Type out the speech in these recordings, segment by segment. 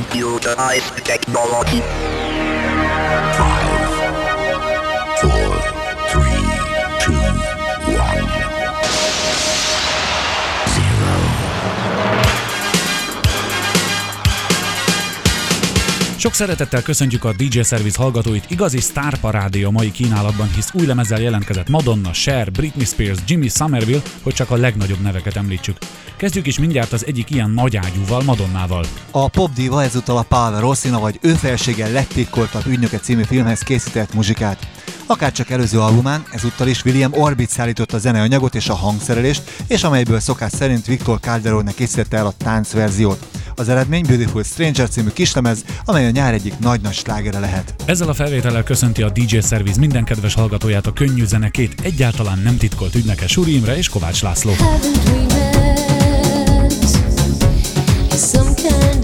computerized technology. Sok szeretettel köszöntjük a DJ Service hallgatóit, igazi sztárparádé a mai kínálatban, hisz új lemezzel jelentkezett Madonna, Cher, Britney Spears, Jimmy Somerville, hogy csak a legnagyobb neveket említsük. Kezdjük is mindjárt az egyik ilyen nagyágyúval, Madonnával. A popdiva ezúttal a Pavel Rossina vagy ő felséggel legtitkoltabb ügynöke című filmhez készített muzsikát. Akárcsak előző albumán, ezúttal is William Orbit szállította a zeneanyagot és a hangszerelést, és amelyből szokás szerint Viktor Calderonnek készítette el a táncverziót. Az eredmény Beautiful Stranger című kislemez, amely a nyár egyik nagy-nagy slágere lehet. Ezzel a felvétellel köszönti a DJ Service minden kedves hallgatóját a könnyű zenekét, egyáltalán nem titkolt ügynöke Suri Imre és Kovács László. Some kind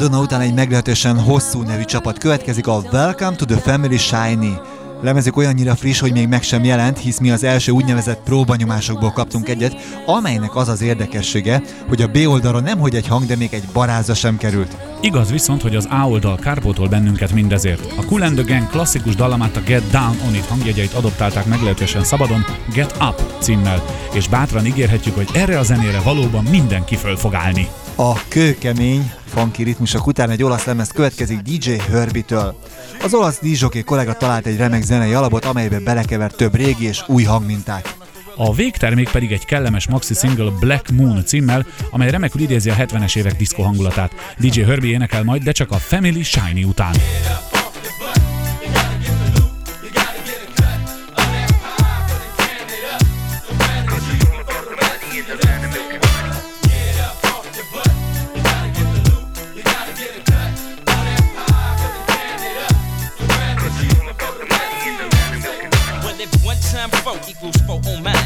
Madonna után egy meglehetősen hosszú nevű csapat következik, a Welcome to the Family Shiny. Lemezük olyannyira friss, hogy még meg sem jelent, hisz mi az első úgynevezett próbanyomásokból kaptunk egyet, amelynek az az érdekessége, hogy a B oldalra nemhogy egy hang, de még egy baráza sem került. Igaz viszont, hogy az A oldal kárpótol bennünket mindezért. A Cool and the Gang klasszikus dallamát a Get Down On It hangjegyeit adoptálták meglehetősen szabadon Get Up címmel, és bátran ígérhetjük, hogy erre a zenére valóban mindenki föl fog állni. A kőkemény, funky ritmusok után egy olasz lemez következik DJ Herbie-től. Az olasz dízsoké kollega talált egy remek zenei alapot, amelybe belekevert több régi és új hangminták. A végtermék pedig egy kellemes maxi single Black Moon címmel, amely remekül idézi a 70-es évek diszkó hangulatát. DJ Herbie énekel majd, de csak a Family Shiny után.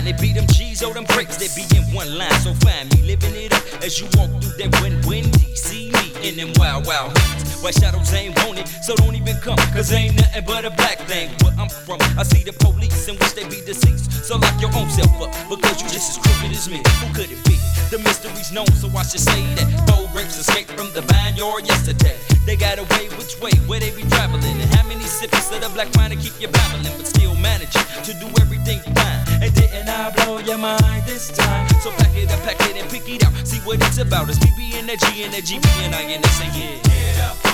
It be them G's or them breaks that be in one line. So find me living it up as you walk through that win win DC me in them wild wild White shadows ain't want it, so don't even come. Cause ain't nothing but a black thing where I'm from. I see the police and wish they be deceased. So lock your own self up, because you just as crooked as me. Who could it be? The mystery's known, so I should say that. Bold grapes escaped from the vineyard yesterday. They got away which way, where they be traveling. And how many sippers of the black wine to keep you babbling, but still managing to do everything fine. And didn't I blow your mind this time? So pack it up, pack it and pick it out. See what it's about. It's me being the G and the G being I and they say yeah. Get up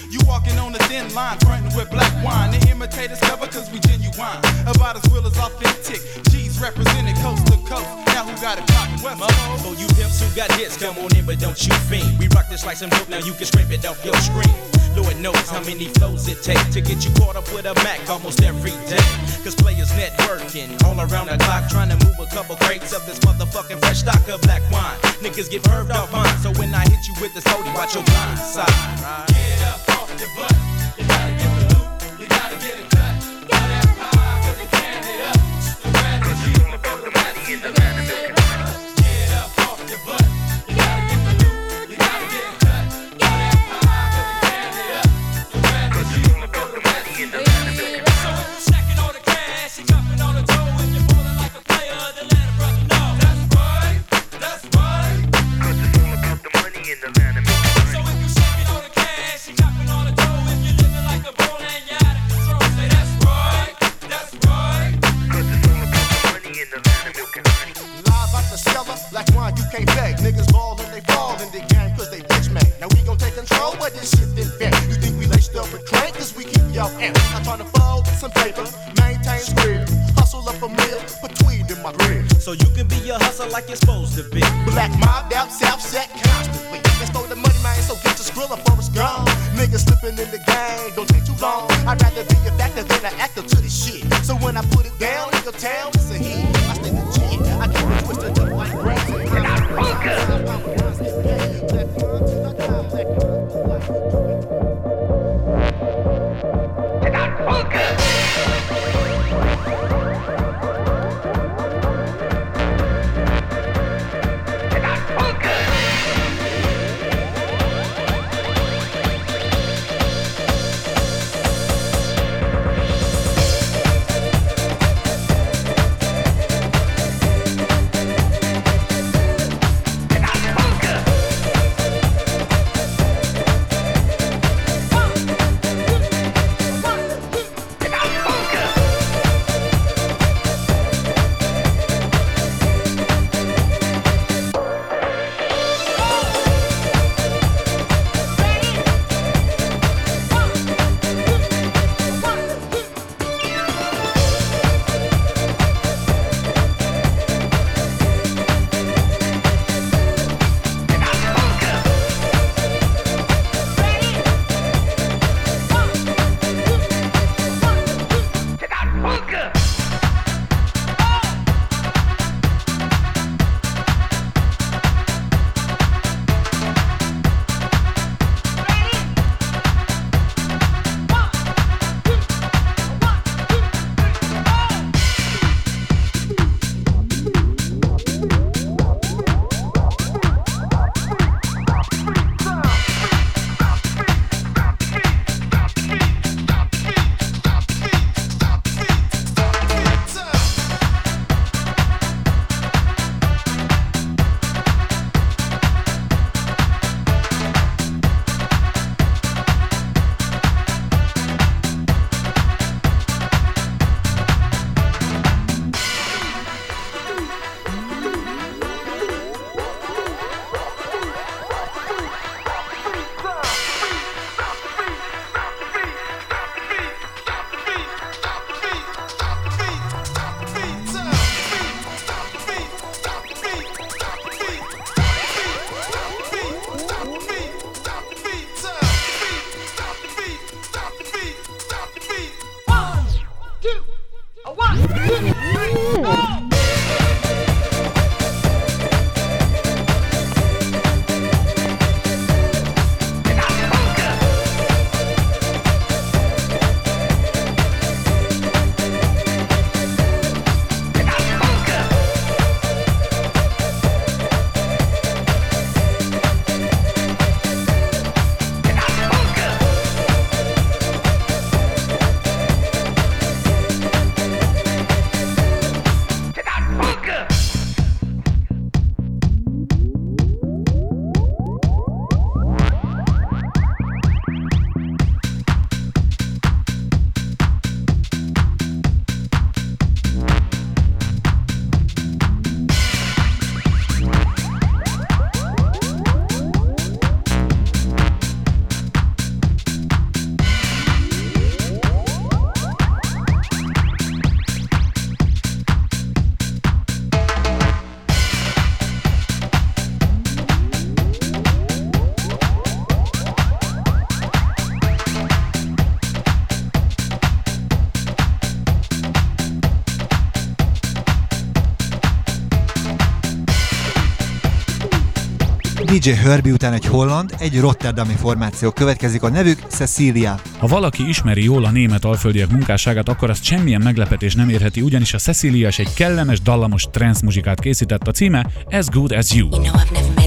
You walking on a thin line, frontin' with black wine. The imitators cover cause we genuine. About as real as authentic. G's represented coast to coast. Now who got it poppin'? West. So oh, you pimps who got hits, come on in, but don't you fiend. We rock this like some dope, now you can scrape it off your screen. Lord knows how many flows it take to get you caught up with a Mac almost every day. Cause players networking all around the clock, trying to move a couple crates of this motherfucking fresh stock of black wine. Niggas get curved off mine, so when I hit you with this hoodie, watch your blind side. Get up off your butt, DJ Herbie után egy holland, egy rotterdami formáció következik, a nevük Cecilia. Ha valaki ismeri jól a német alföldiek munkásságát, akkor azt semmilyen meglepetés nem érheti, ugyanis a Cecilia is egy kellemes, dallamos trance muzsikát készített. A címe As Good As You. You know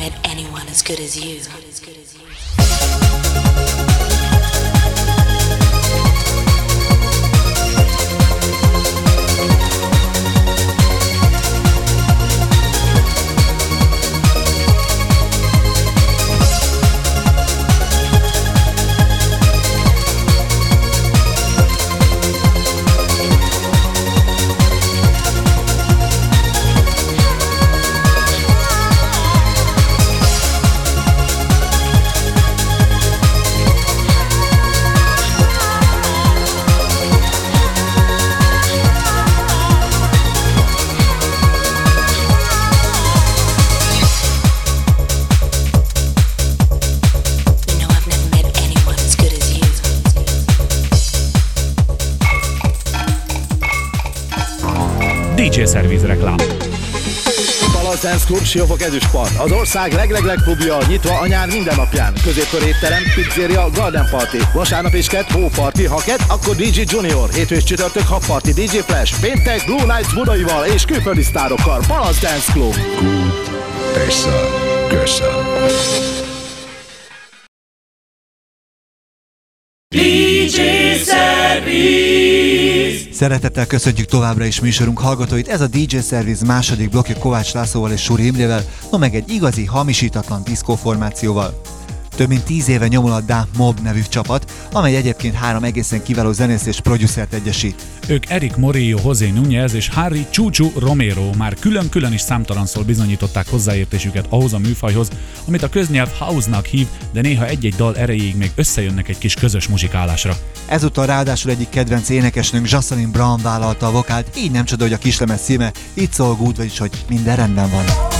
know I've never met anyone as good as you. You Service reklám. Palace Dance Club Siófok Ezüstpart. Az ország leglegleg klubja nyitva a nyár minden napján. Középkör étterem, pizzeria, garden party. Vasárnap és kett hóparti. Ha kett, akkor DJ Junior. Hétfő és csütörtök habparti. DJ Flash. Péntek Blue Nights budaival és külföldi sztárokkal. Palace Dance Club. Persze. Szeretettel köszöntjük továbbra is műsorunk hallgatóit. Ez a DJ Service második blokja Kovács Lászlóval és Suri Imrével, no meg egy igazi, hamisítatlan diszkóformációval. Több mint tíz éve nyomul a Da Mob nevű csapat, amely egyébként három egészen kiváló zenész és producert egyesít. Ők Eric Morillo, José Núñez és Harry Chuchu Romero már külön-külön is számtalanszor bizonyították hozzáértésüket ahhoz a műfajhoz, amit a köznyelv house-nak hív, de néha egy-egy dal erejéig még összejönnek egy kis közös muzsikálásra. Ezúttal ráadásul egyik kedvenc énekesnőnk Jocelyn Brown vállalta a vokált, így nem csoda, hogy a kislemez címe It's All Good, vagyis hogy minden rendben van.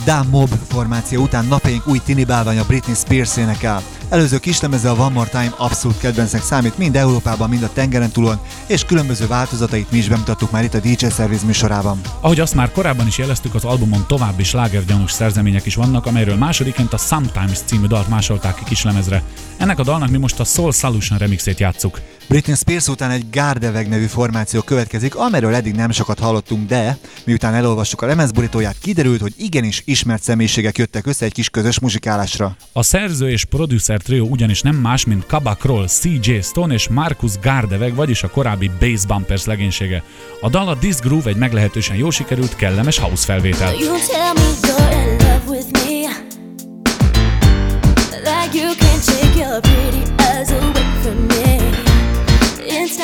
A Damn Mob formáció után napjaink új tini bálványa Britney Spears énekel. Előző kislemeze a One More Time abszolút kedvencnek számít mind Európában, mind a tengeren túlon, és különböző változatait mi is bemutattuk már itt a DJ Service műsorában. Ahogy azt már korábban is jeleztük, az albumon további slágergyanús szerzemények is vannak, amelyről másodiként a Sometimes című dalt másolták ki kislemezre. Ennek a dalnak mi most a Soul Solution remixét játsszuk. Britney Spears után egy Gardeveg nevű formáció következik, amiről eddig nem sokat hallottunk, de miután elolvassuk a lemezborítóját, kiderült, hogy igenis ismert személyiségek jöttek össze egy kis közös muzsikálásra. A szerző és producer trio ugyanis nem más, mint Kabak Roll, CJ Stone és Marcus Gardeveg, vagyis a korábbi Bass Bumpers legénysége. A dal a This Groove egy meglehetősen jó sikerült, kellemes house felvétel. You tell me you're in love with me. Like you can't take your pretty It's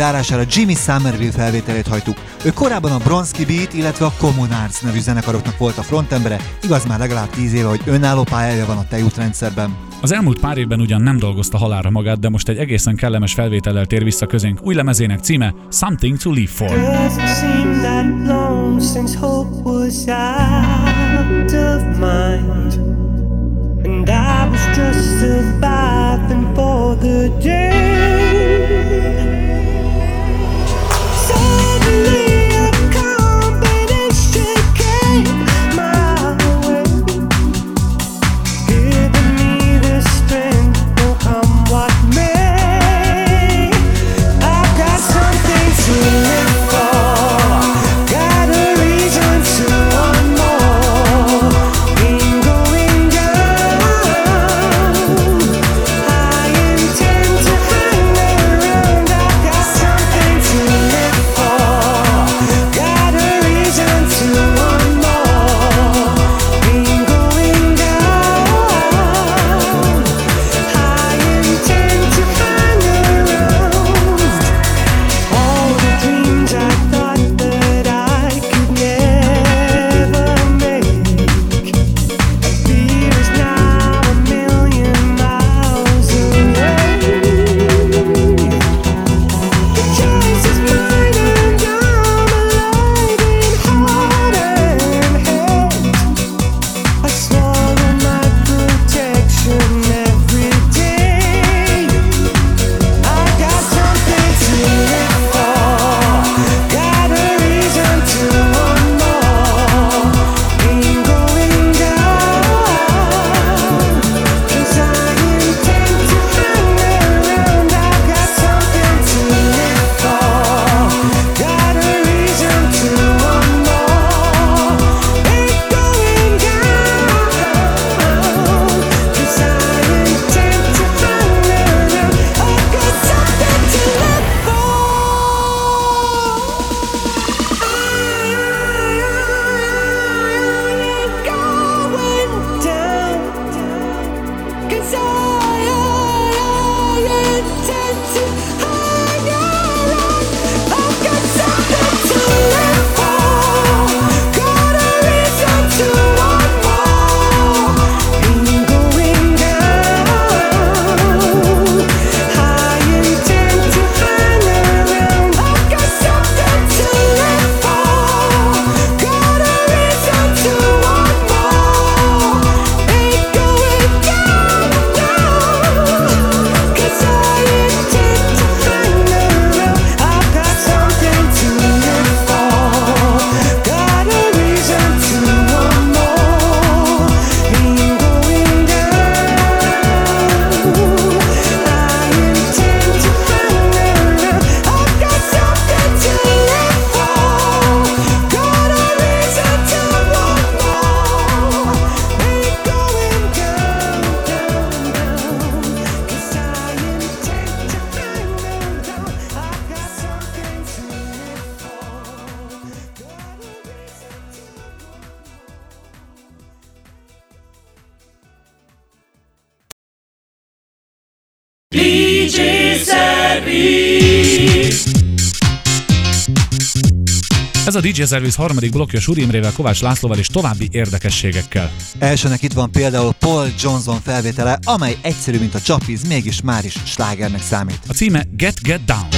zárására Jimmy Somerville felvételét hajtuk. Ő korábban a Bronski Beat, illetve a Common Arts nevű zenekaroknak volt a frontembere, igaz már legalább 10 éve, hogy önálló pályája van a tejútrendszerben. Az elmúlt pár évben ugyan nem dolgozta halára magát, de most egy egészen kellemes felvétellel tér vissza közénk új lemezének címe Something to Live For. And I was just surviving for the day a DJ Service harmadik blokja Suri Kovács Lászlóval és további érdekességekkel. Elsőnek itt van például Paul Johnson felvétele, amely egyszerű, mint a csapvíz, mégis már is slágernek számít. A címe Get Get Down.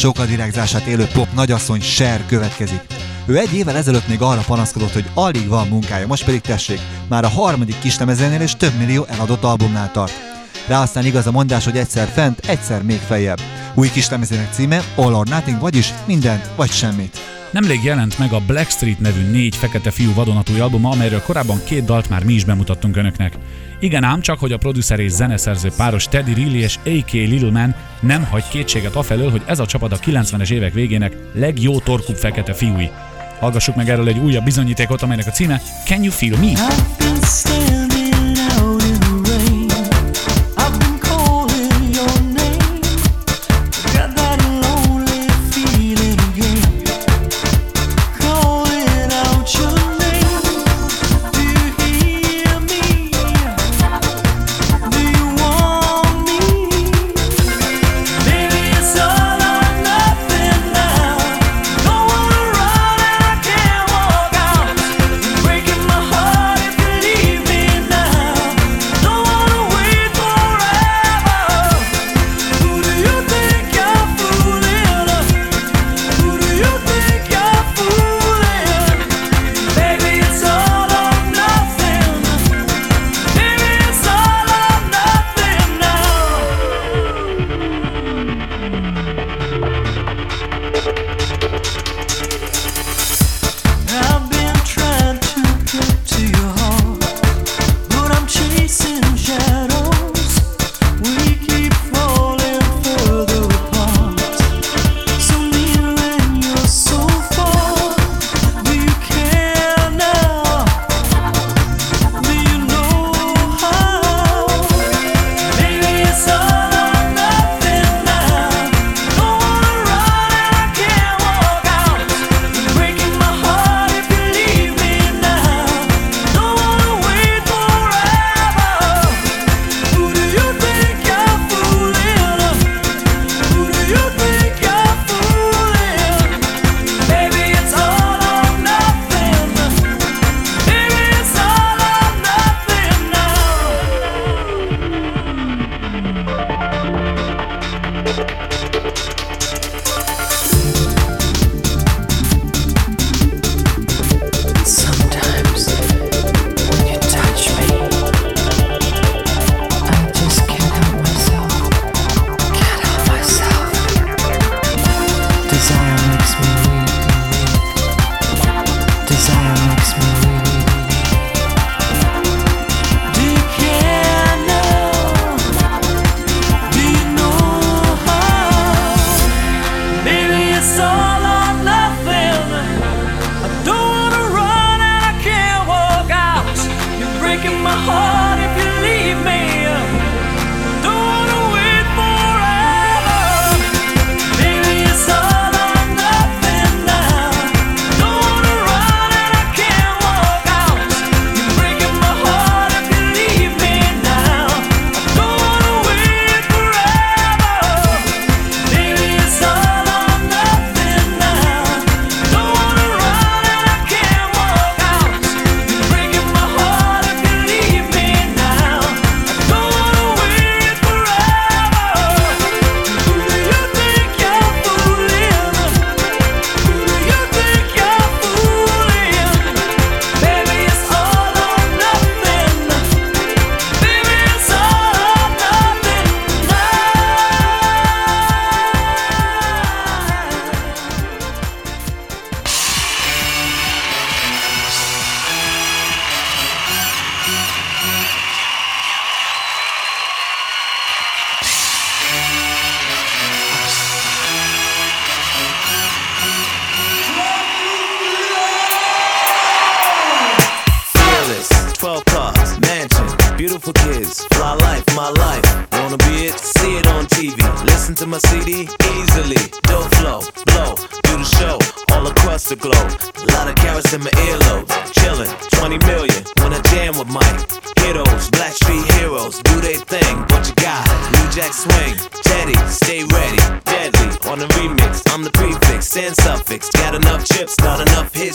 sokadirányzását élő pop nagyasszony Cher következik. Ő egy évvel ezelőtt még arra panaszkodott, hogy alig van munkája, most pedig tessék, már a harmadik kislemezénél és több millió eladott albumnál tart. Rá aztán igaz a mondás, hogy egyszer fent, egyszer még feljebb. Új kislemezének címe All or Nothing, vagyis minden vagy semmit. Nemrég jelent meg a Black Street nevű négy fekete fiú vadonatúj albuma, amelyről korábban két dalt már mi is bemutattunk önöknek. Igen ám csak, hogy a producer és zeneszerző páros Teddy Riley és A.K. Little Man nem hagy kétséget afelől, hogy ez a csapat a 90-es évek végének legjó torkú fekete fiúi. Hallgassuk meg erről egy újabb bizonyítékot, amelynek a címe Can You Feel Me?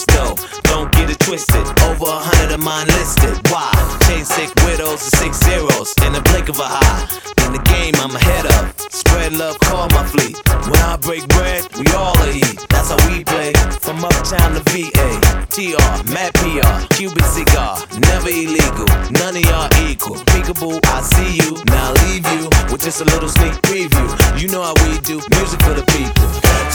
Though. Don't get it twisted. Over a hundred of mine listed. Why? Chain sick widows and six zeros in the blink of a eye. In the game, I'm ahead of. Spread love, call my fleet. When I break bread, we all eat. That's how we play. From uptown to VA, TR, Matt PR, Cuban cigar, never illegal. None of y'all equal. Peekaboo, I see you. Now I leave you with just a little sneak preview. You know how we do music for the people. Black,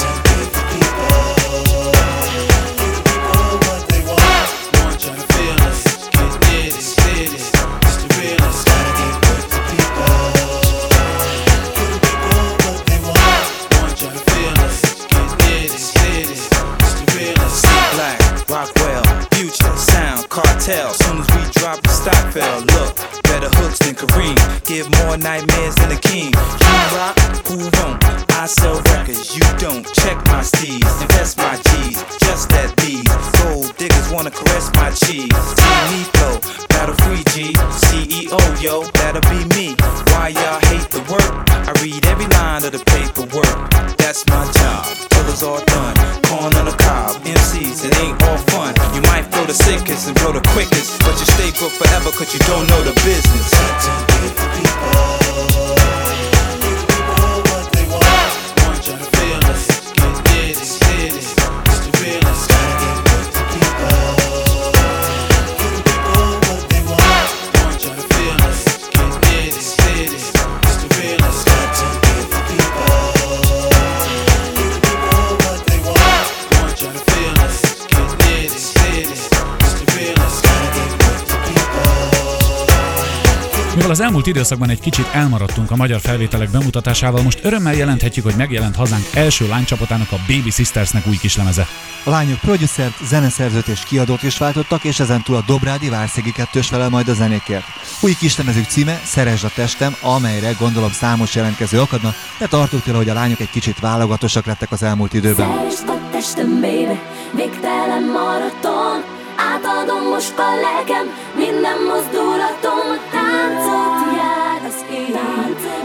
fell, look, better hooks than Kareem. Give more nightmares than a king. You rock, who won't? I sell records, you don't. Check my steeds, invest my G's, just that these. Gold diggers wanna caress my cheese. Team flow, battle free G, CEO, yo, that'll be me. Why y'all hate the work? I read every line of the paperwork. That's my job, it's all done. Corn on the cob, MCs, it ain't all fun. You might flow the sickest and blow the quickest, but you stay broke forever cause you don't know the business. Mivel az elmúlt időszakban egy kicsit elmaradtunk a magyar felvételek bemutatásával, most örömmel jelenthetjük, hogy megjelent hazánk első lánycsapatának a Baby Sistersnek új kislemeze. A lányok producert, zeneszerzőt és kiadót is váltottak, és ezentúl a Dobrádi Várszegi kettős felel majd a zenékért. Új kislemezük címe Szeresd a testem, amelyre gondolom számos jelentkező akadna, de tartok tőle, hogy a lányok egy kicsit válogatosak lettek az elmúlt időben. Szeresd a testem, baby, végtelen maraton Átadom most a lelkem, minden mozdulatom Táncot jár az ég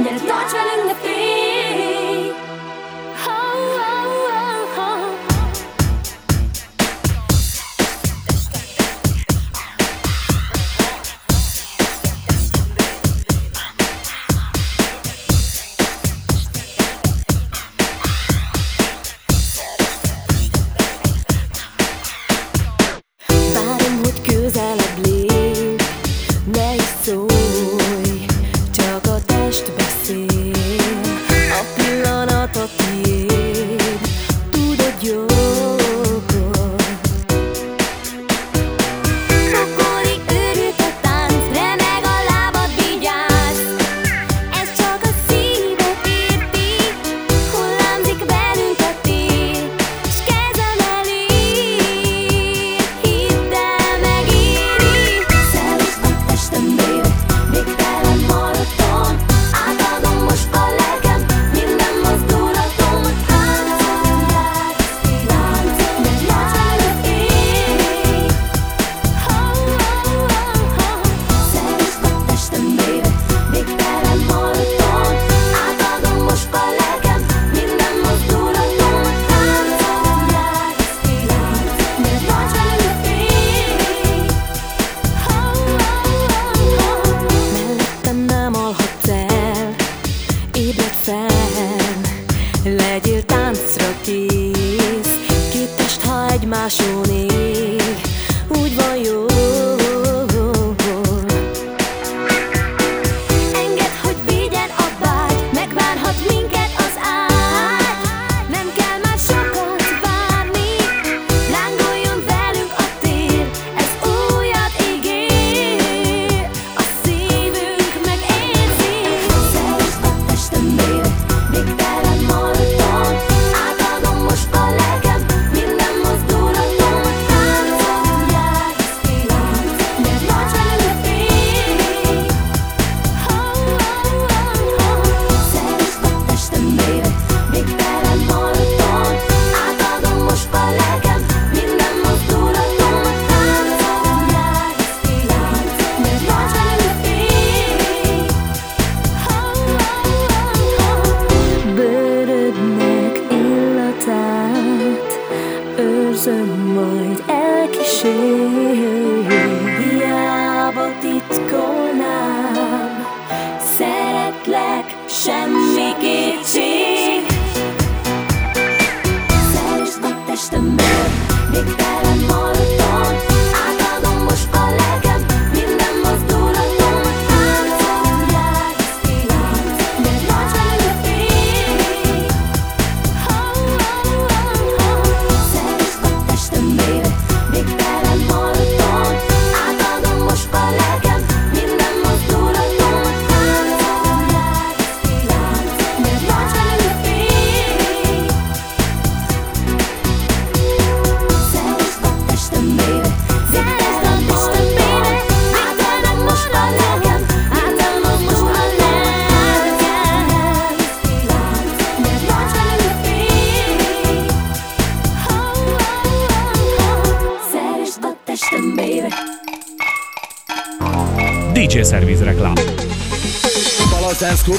Gyere, tarts velünk, ne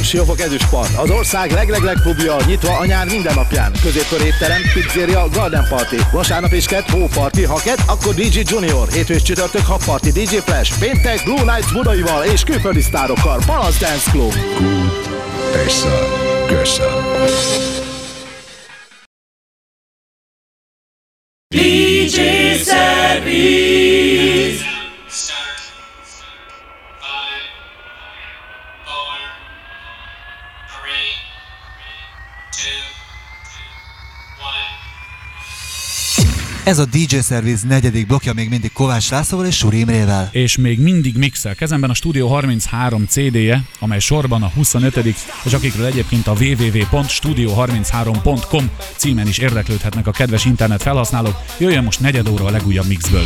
Siófok Ezüstpart. Az ország leglegleg klubja nyitva a nyár minden napján. Középkör étterem, pizzeria, garden party. Vasárnap és kett, hóparti. Ha kett, akkor DJ Junior. Hétfő és csütörtök habparti, DJ Flash. Péntek, Blue Nights budaival és külföldi sztárokkal. Palace Dance Club. Persze, Gersa. DJ Ez a DJ Service negyedik blokja még mindig Kovács Lászlóval és Suri Imrével. És még mindig mixel. Kezemben a Studio 33 CD-je, amely sorban a 25 és akikről egyébként a www.studio33.com címen is érdeklődhetnek a kedves internet felhasználók. Jöjjön most negyed óra a legújabb mixből.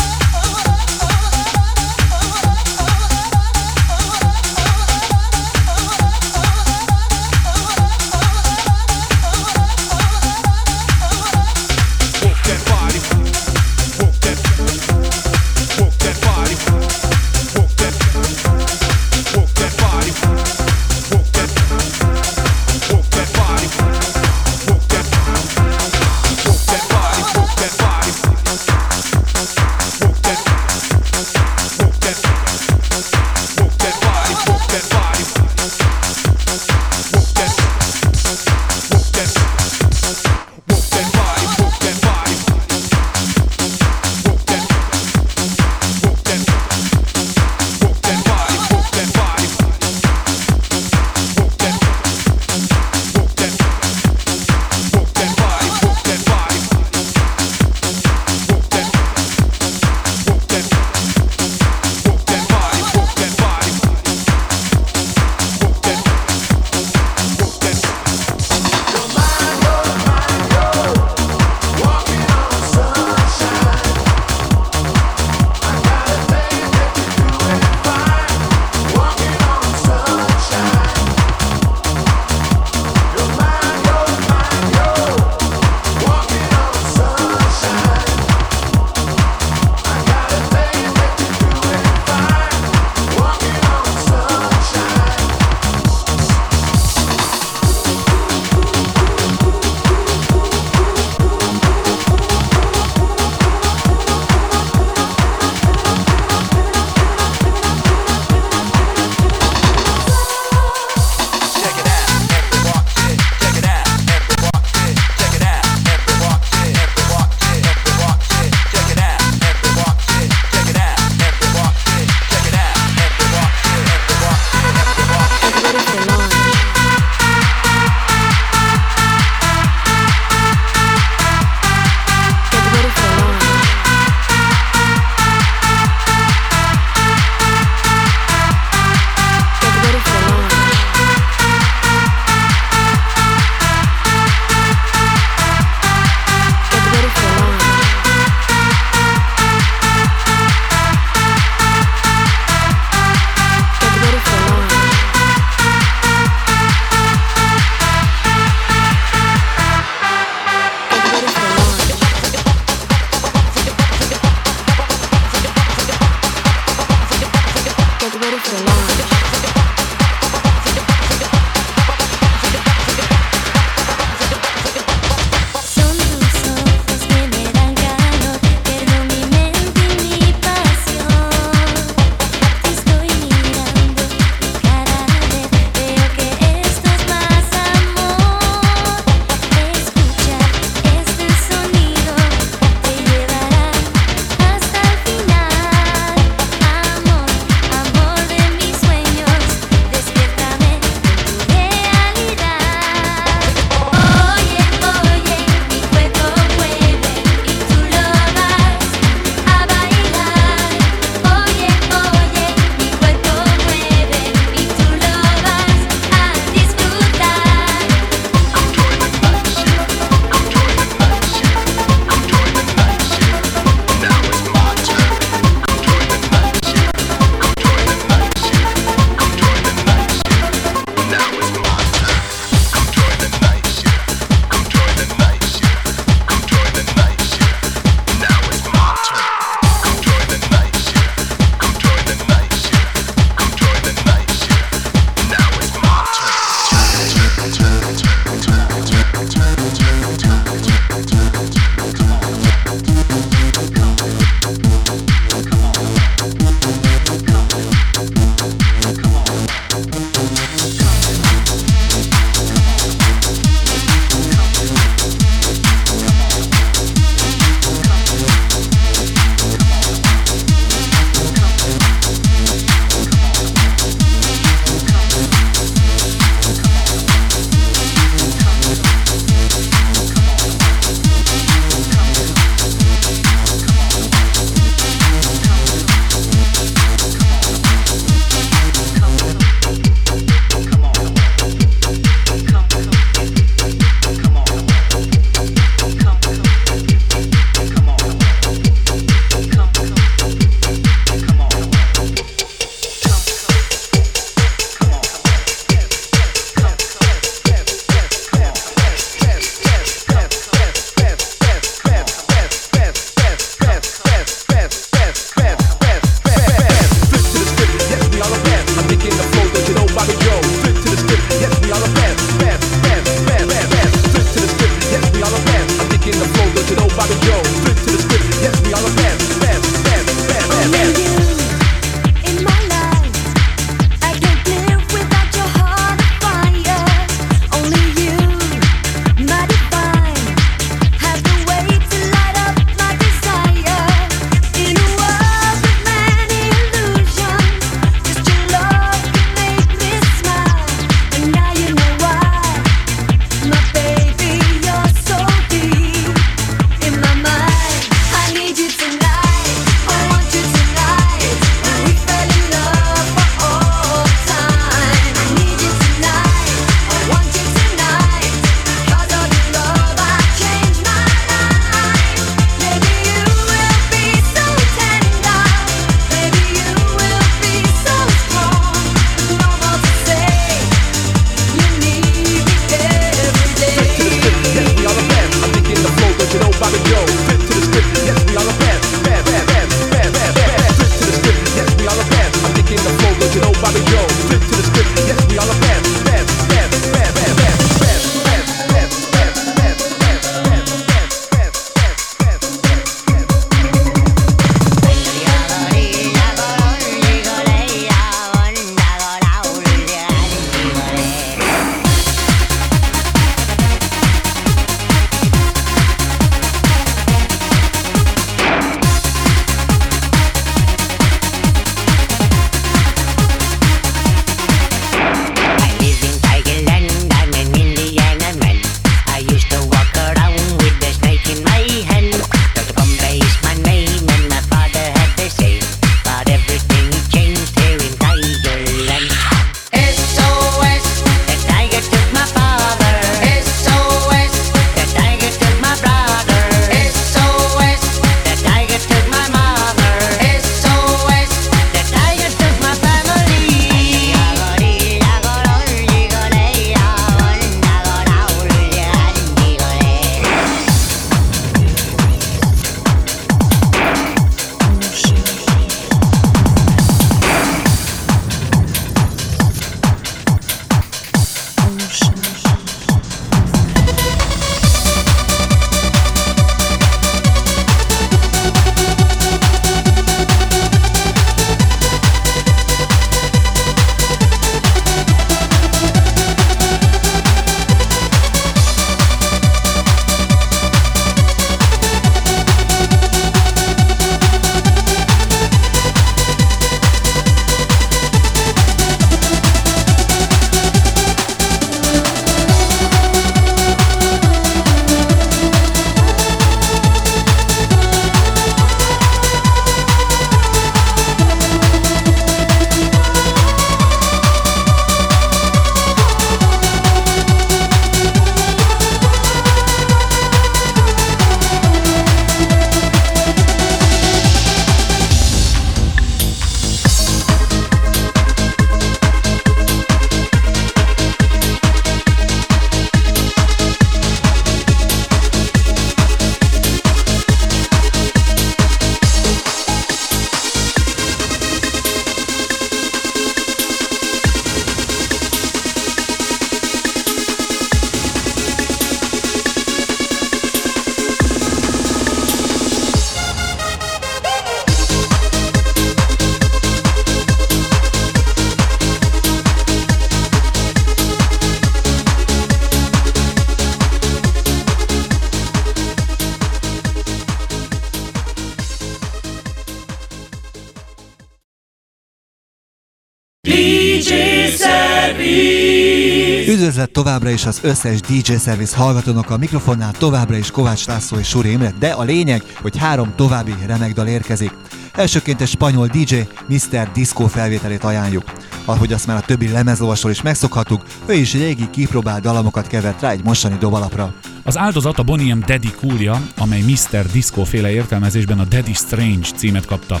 Üdvözlet továbbra is az összes DJ Service hallgatónak a mikrofonnál továbbra is Kovács László és Suri Imre, de a lényeg, hogy három további remek dal érkezik. Elsőként egy spanyol DJ Mr. Disco felvételét ajánljuk. Ahogy azt már a többi lemezolvasról is megszokhattuk, ő is régi kipróbált dalamokat kevert rá egy mostani dobalapra. Az áldozat a Bonnie M. Daddy coolja, amely Mr. Disco féle értelmezésben a Daddy Strange címet kapta.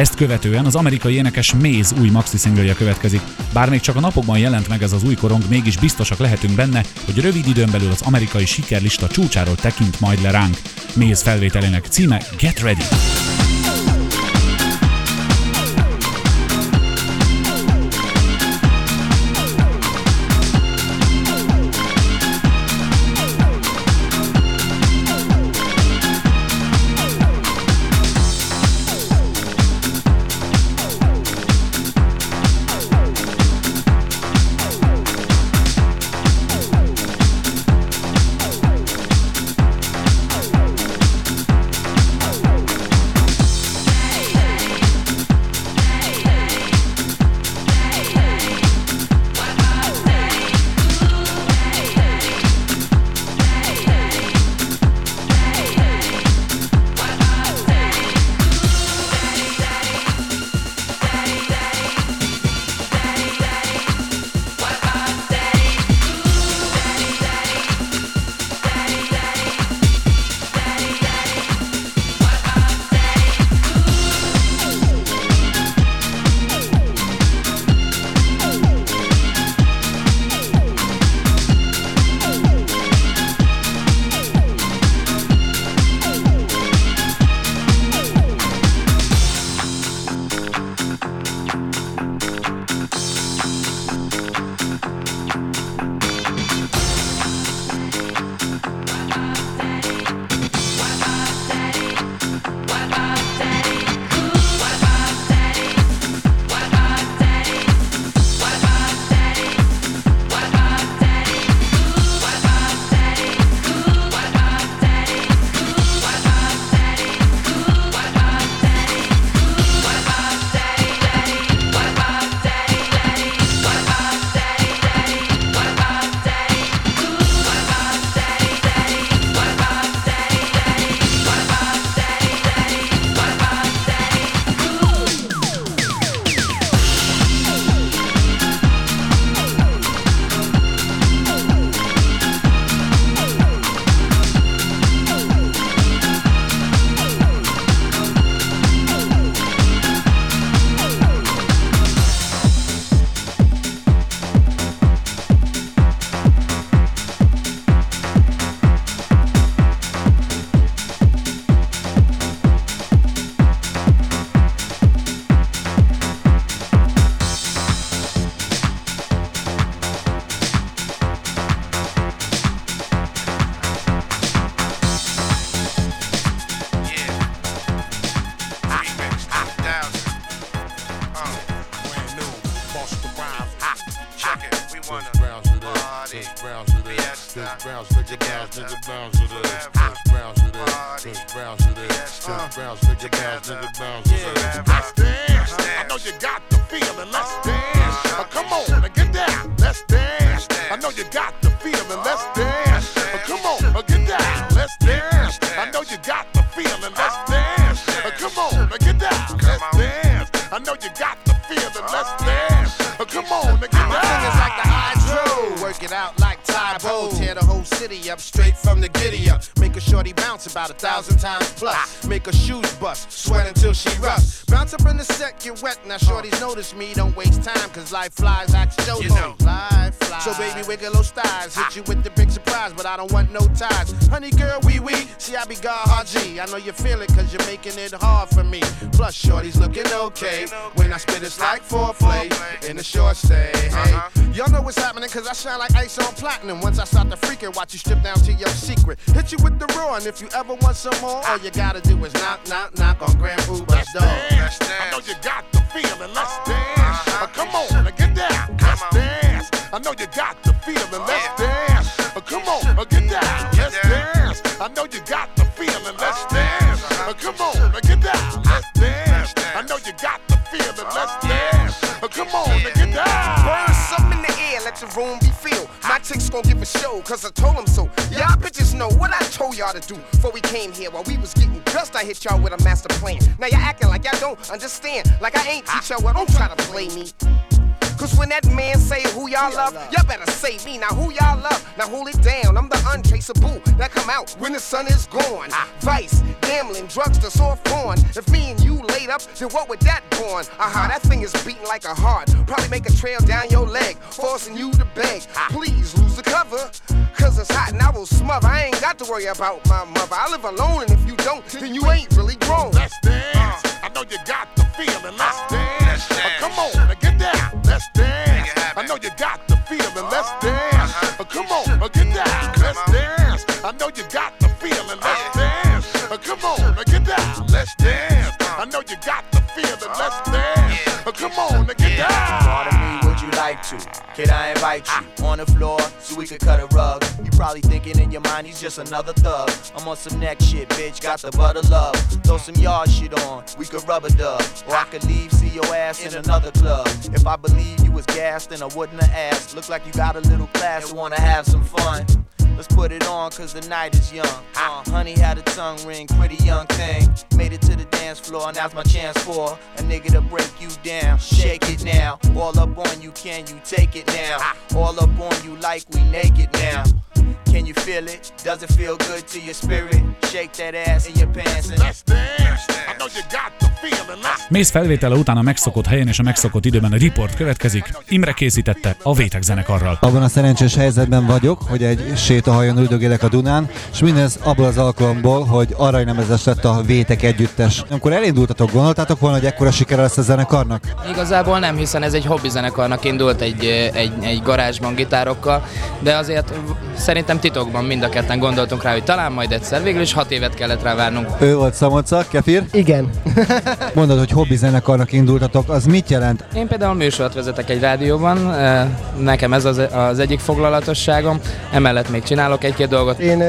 Ezt követően az amerikai énekes Maze új maxi singleje következik. Bár még csak a napokban jelent meg ez az új korong, mégis biztosak lehetünk benne, hogy rövid időn belül az amerikai sikerlista csúcsáról tekint majd le ránk. Maze felvételének címe Get Ready. nigga bounce with us. Bounce with us. Bounce with us. Bounce, nigga bounce, nigga bounce. Whole city up straight from the giddy up. Make a shorty bounce about a thousand times plus. Make her shoes bust. Sweat until she rust. Bounce up in the set, get wet. Now shorties notice me. Don't waste time, cause life flies. Ask show You know. Life flies. So baby, wiggle those thighs. Hit you with the big surprise, but I don't want no ties. Honey girl, wee wee. See, I be God G. I know you feel it, cause you're making it hard for me. Plus, shorty's looking okay. When I spit, it's like foreplay. In the short stay. Hey, y'all know what's happening, cause I shine like ice on platinum. Once I start to freak it, watch you strip down to your secret. Hit you with the raw, and if you ever want some more, all you gotta do is knock, knock, knock on Grand Uber's door. dance. I know you got the feeling. Let's dance. Uh, come on, uh, get down. Let's dance. I know you got the feeling. Let's dance. Uh, come on, get down. Room be filled. My chicks gon' give a show, cause I told them so. Y'all bitches know what I told y'all to do before we came here. While we was getting dressed, I hit y'all with a master plan. Now y'all acting like y'all don't understand. Like I ain't teach y'all well, don't try to play me. Cause when that man say who y'all love, y'all better say me. Now who y'all love? Now hold it down. I'm the untraceable that come out when the sun is gone. Ah. Vice, gambling, drugs, the soft porn. If me and you laid up, then what would that born? Aha, that thing is beating like a heart. Probably make a trail down your leg, forcing you to beg. Ah. Please lose the cover. Cause it's hot and I will smother. I ain't got to worry about my mother. I live alone, and if you don't, then you ain't really grown. Let's dance. I know you got the feeling. Let's dance. Uh, come on, now get down. Let's dance. I know you got the feeling. Let's dance. Uh, come on, uh, get down. Let's dance. I know you got the feeling. Let's dance. Uh, come on, now get down. Let's dance. I know you got the I invite you ah. on the floor so we could cut a rug. You probably thinking in your mind he's just another thug. I'm on some neck shit, bitch, got the butter love. Throw some yard shit on, we could rub a dub. Or I could leave, see your ass in another club. If I believe you was gassed, then I wouldn't have asked. Look like you got a little class and wanna have some fun. Let's put it on, cause the night is young. Uh, honey had a tongue ring, pretty young thing. Made it to the dance floor, now's my chance for a nigga to break you down. Shake it now. All up on you, can you take it now? All up on you like we naked now. Can you feel it? Does it feel good to your spirit? Shake that ass in your pants and let's dance. I know you got the feeling. Let's Mész felvétele után a megszokott helyen és a megszokott időben a report következik. Imre készítette a Vétek zenekarral. Abban a szerencsés helyzetben vagyok, hogy egy sétahajon üldögélek a Dunán, és mindez abból az alkalomból, hogy aranynemezes lett a Vétek együttes. Amikor elindultatok, gondoltátok volna, hogy ekkora sikere lesz a zenekarnak? Igazából nem, hiszen ez egy hobbi zenekarnak indult egy, egy, egy garázsban gitárokkal, de azért szerintem titokban mind a ketten gondoltunk rá, hogy talán majd egyszer. Végül is hat évet kellett rá várnunk. Ő volt Szamoca, Kefir? Igen. Mondod, hogy hobbi zenekarnak indultatok, az mit jelent? Én például műsort vezetek egy rádióban, nekem ez az, az egyik foglalatosságom, emellett még csinálok egy-két dolgot. Én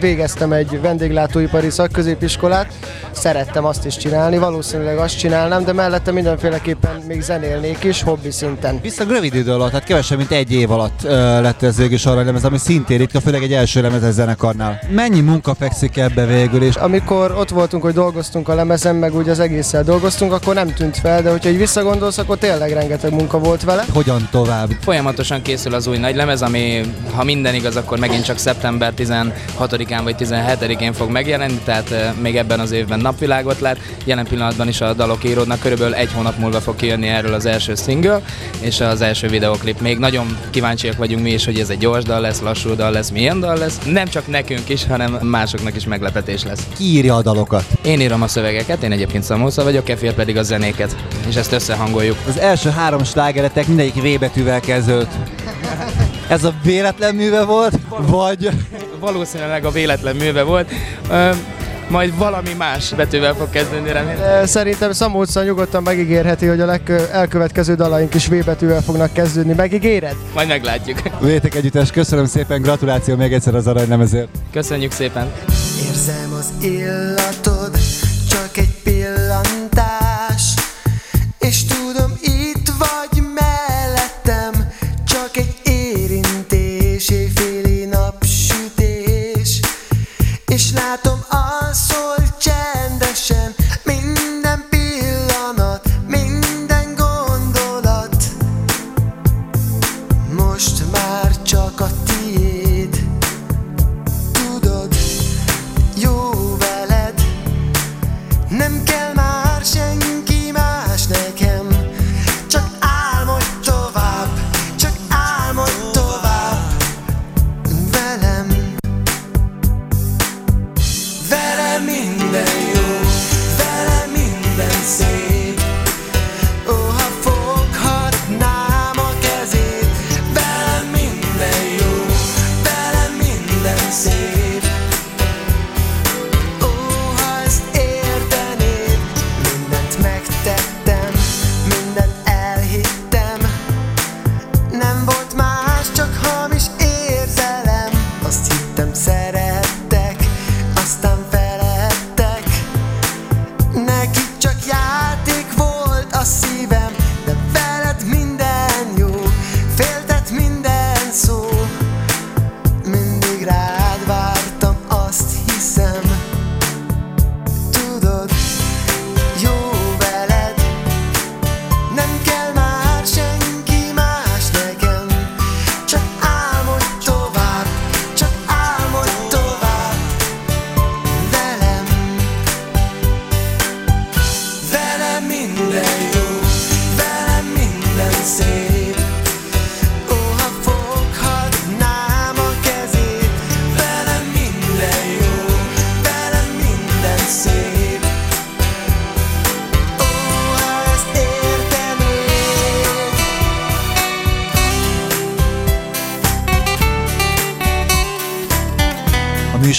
végeztem egy vendéglátóipari szakközépiskolát, szerettem azt is csinálni, valószínűleg azt csinálnám, de mellette mindenféleképpen még zenélnék is, hobbi szinten. Viszont rövid idő alatt, tehát kevesebb, mint egy év alatt lett ez végül is aranylemez, ami szintén ritka, főleg egy első lemezes zenekarnál. Mennyi munka fekszik ebbe végül is? Amikor ott voltunk, hogy dolgoztunk a lemezen, meg úgy az egésszel dolgoztunk, akkor nem tűnt fel, de hogyha így visszagondolsz, akkor tényleg rengeteg munka volt vele. Hogyan tovább? Folyamatosan készül az új nagy lemez, ami ha minden igaz, akkor megint csak szeptember 16-án vagy 17-én fog megjelenni, tehát eh, még ebben az évben napvilágot lát. Jelen pillanatban is a dalok íródnak, körülbelül egy hónap múlva fog kijönni erről az első single, és az első videoklip. Még nagyon kíváncsiak vagyunk mi is, hogy ez egy gyors dal lesz, lassú dal lesz, milyen dal lesz. Nem csak nekünk is, hanem másoknak is meglepetés lesz. Ki írja a dalokat? Én írom a szövegeket, én egyébként Szamósza vagyok, Kefir pedig a zenéket, és ezt összehangoljuk. Az első három slágeretek mindegyik V betűvel kezdődött. Ez a véletlen műve volt, vagy... Valószínűleg a véletlen műve volt. Majd valami más betűvel fog kezdődni, remélem. Szerintem Szamóca nyugodtan megígérheti, hogy a leg- elkövetkező dalaink is V betűvel fognak kezdődni. Megígéred? Majd meglátjuk. Vétek együttes, köszönöm szépen, gratuláció még egyszer az aranylemezért. Köszönjük szépen. Érzem az illatod, csak egy pillantás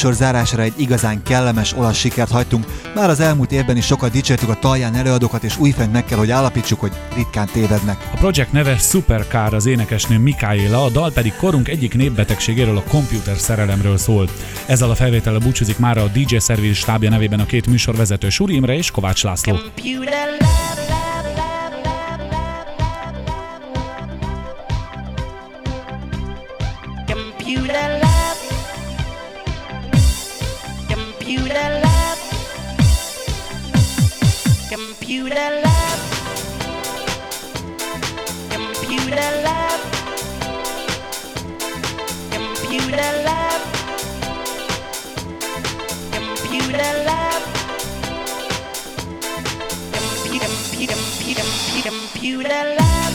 műsor zárására egy igazán kellemes olasz sikert hagytunk. Már az elmúlt évben is sokat dicsértük a talján előadókat, és újfent meg kell, hogy állapítsuk, hogy ritkán tévednek. A projekt neve Supercar, az énekesnő Mikáéla, a dal pedig korunk egyik népbetegségéről, a komputer szerelemről szól. Ezzel a felvétellel búcsúzik már a DJ Service stábja nevében a két műsorvezető Suri Imre és Kovács László. Computer Computer Computer lab. Computer lab. Computer lab. Computer lab. Computer lab. Computer, computer, computer, computer lab.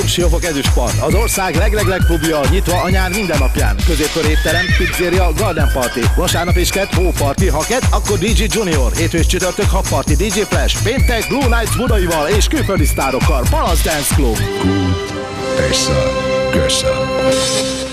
Club Siófok Ezüstpart. Az ország leglegleg klubja nyitva a nyár minden napján. Középkör étterem, pizzeria, garden party. Vasárnap és kett hóparti. Ha kett, akkor DJ Junior. Hétfő és csütörtök habparti. DJ Flash. Péntek Blue Nights budaival és külföldi sztárokkal. Palace Dance Club. Essa, Gersa.